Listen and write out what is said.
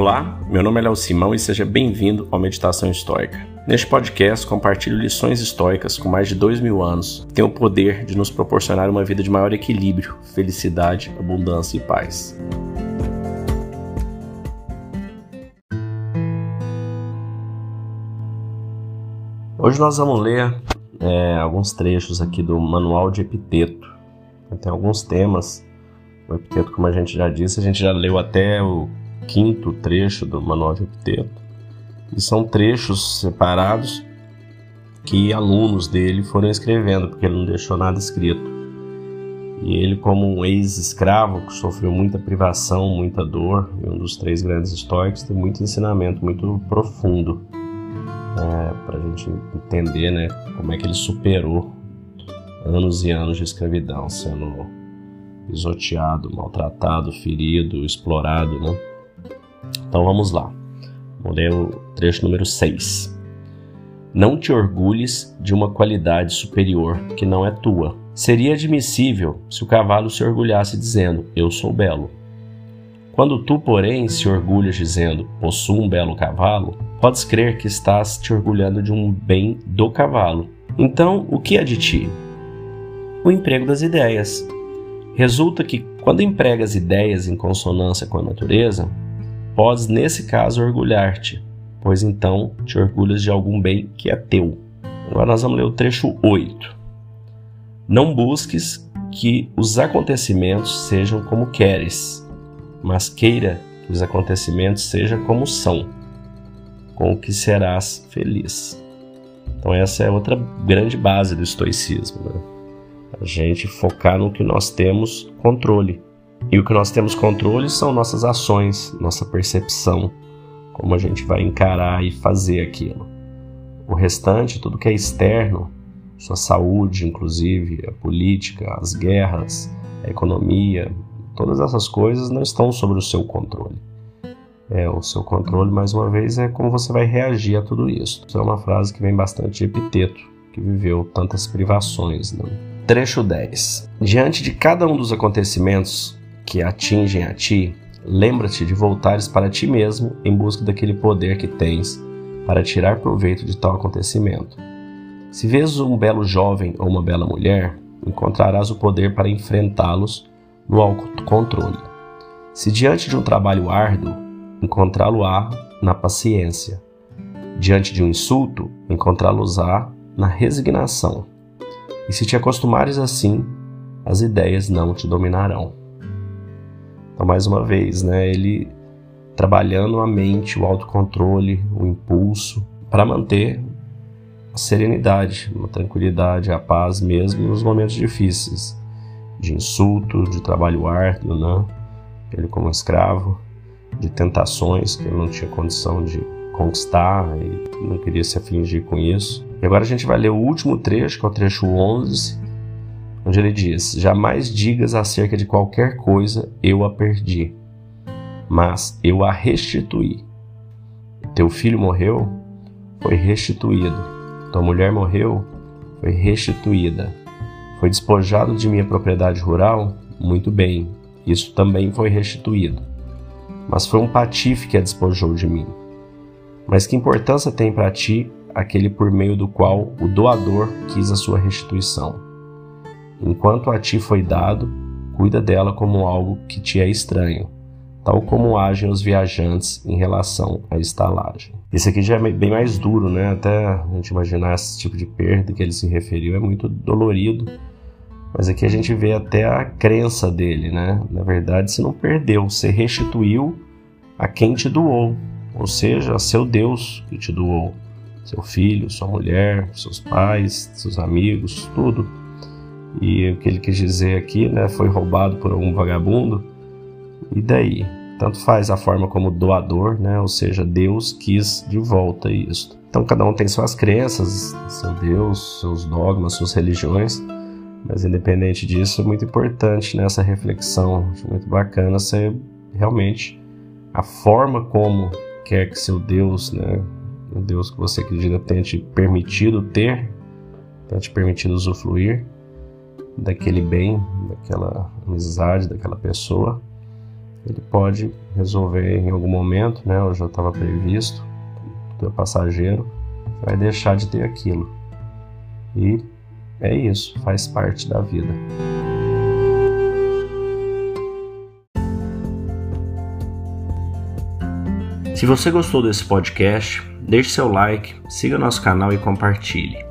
Olá, meu nome é Léo Simão e seja bem-vindo ao Meditação Histórica. Neste podcast, compartilho lições históricas com mais de dois mil anos que têm o poder de nos proporcionar uma vida de maior equilíbrio, felicidade, abundância e paz. Hoje nós vamos ler é, alguns trechos aqui do Manual de Epiteto. Tem alguns temas. O epiteto, como a gente já disse, a gente já leu até o quinto trecho do Manual de Epiteto. E são trechos separados que alunos dele foram escrevendo, porque ele não deixou nada escrito. E ele, como um ex-escravo que sofreu muita privação, muita dor, e um dos três grandes históricos, tem muito ensinamento muito profundo é, para a gente entender né, como é que ele superou anos e anos de escravidão, sendo pisoteado, maltratado, ferido, explorado. Né? Então vamos lá. Vou ler o trecho número 6. Não te orgulhes de uma qualidade superior que não é tua. Seria admissível se o cavalo se orgulhasse dizendo: Eu sou belo. Quando tu, porém, se orgulhas dizendo: Possuo um belo cavalo, podes crer que estás te orgulhando de um bem do cavalo. Então, o que é de ti? O emprego das ideias. Resulta que, quando empregas ideias em consonância com a natureza, podes, nesse caso, orgulhar-te, pois então te orgulhas de algum bem que é teu. Agora nós vamos ler o trecho 8. Não busques que os acontecimentos sejam como queres, mas queira que os acontecimentos sejam como são, com o que serás feliz. Então essa é outra grande base do estoicismo, né? a gente focar no que nós temos controle. E o que nós temos controle são nossas ações, nossa percepção, como a gente vai encarar e fazer aquilo. O restante, tudo que é externo, sua saúde, inclusive, a política, as guerras, a economia, todas essas coisas não estão sob o seu controle. É, o seu controle, mais uma vez, é como você vai reagir a tudo isso. Isso é uma frase que vem bastante de Epiteto, que viveu tantas privações. Né? Trecho 10. Diante de cada um dos acontecimentos que atingem a ti, lembra-te de voltares para ti mesmo em busca daquele poder que tens para tirar proveito de tal acontecimento. Se vês um belo jovem ou uma bela mulher, encontrarás o poder para enfrentá-los no autocontrole. Se diante de um trabalho árduo, encontrá-lo-á na paciência. Diante de um insulto, encontrá-los-á na resignação. E se te acostumares assim, as ideias não te dominarão. Então, mais uma vez, né, ele trabalhando a mente, o autocontrole, o impulso, para manter a serenidade, a tranquilidade, a paz mesmo nos momentos difíceis, de insulto, de trabalho árduo, né? ele como escravo, de tentações que ele não tinha condição de conquistar e não queria se afligir com isso. E agora a gente vai ler o último trecho, que é o trecho 11, onde ele diz: Jamais digas acerca de qualquer coisa, eu a perdi, mas eu a restituí. Teu filho morreu, foi restituído. Tua mulher morreu, foi restituída. Foi despojado de minha propriedade rural? Muito bem, isso também foi restituído. Mas foi um patife que a despojou de mim. Mas que importância tem para ti aquele por meio do qual o doador quis a sua restituição? Enquanto a ti foi dado, cuida dela como algo que te é estranho, tal como agem os viajantes em relação à estalagem. Esse aqui já é bem mais duro, né? Até a gente imaginar esse tipo de perda que ele se referiu é muito dolorido. Mas aqui a gente vê até a crença dele, né? Na verdade, você não perdeu, você restituiu a quem te doou, ou seja, a seu Deus que te doou, seu filho, sua mulher, seus pais, seus amigos, tudo. E o que ele quis dizer aqui, né, foi roubado por algum vagabundo. E daí? Tanto faz a forma como doador, né, ou seja, Deus quis de volta isso. Então cada um tem suas crenças, seu Deus, seus dogmas, suas religiões, mas independente disso, é muito importante nessa reflexão, acho muito bacana ser realmente a forma como quer que seu Deus, né, o Deus que você acredita tenha te permitido ter, tenha te permitido usufruir, daquele bem, daquela amizade, daquela pessoa, ele pode resolver em algum momento, né? Ou já estava previsto, tudo é passageiro, vai deixar de ter aquilo. E é isso, faz parte da vida. Se você gostou desse podcast, deixe seu like, siga nosso canal e compartilhe.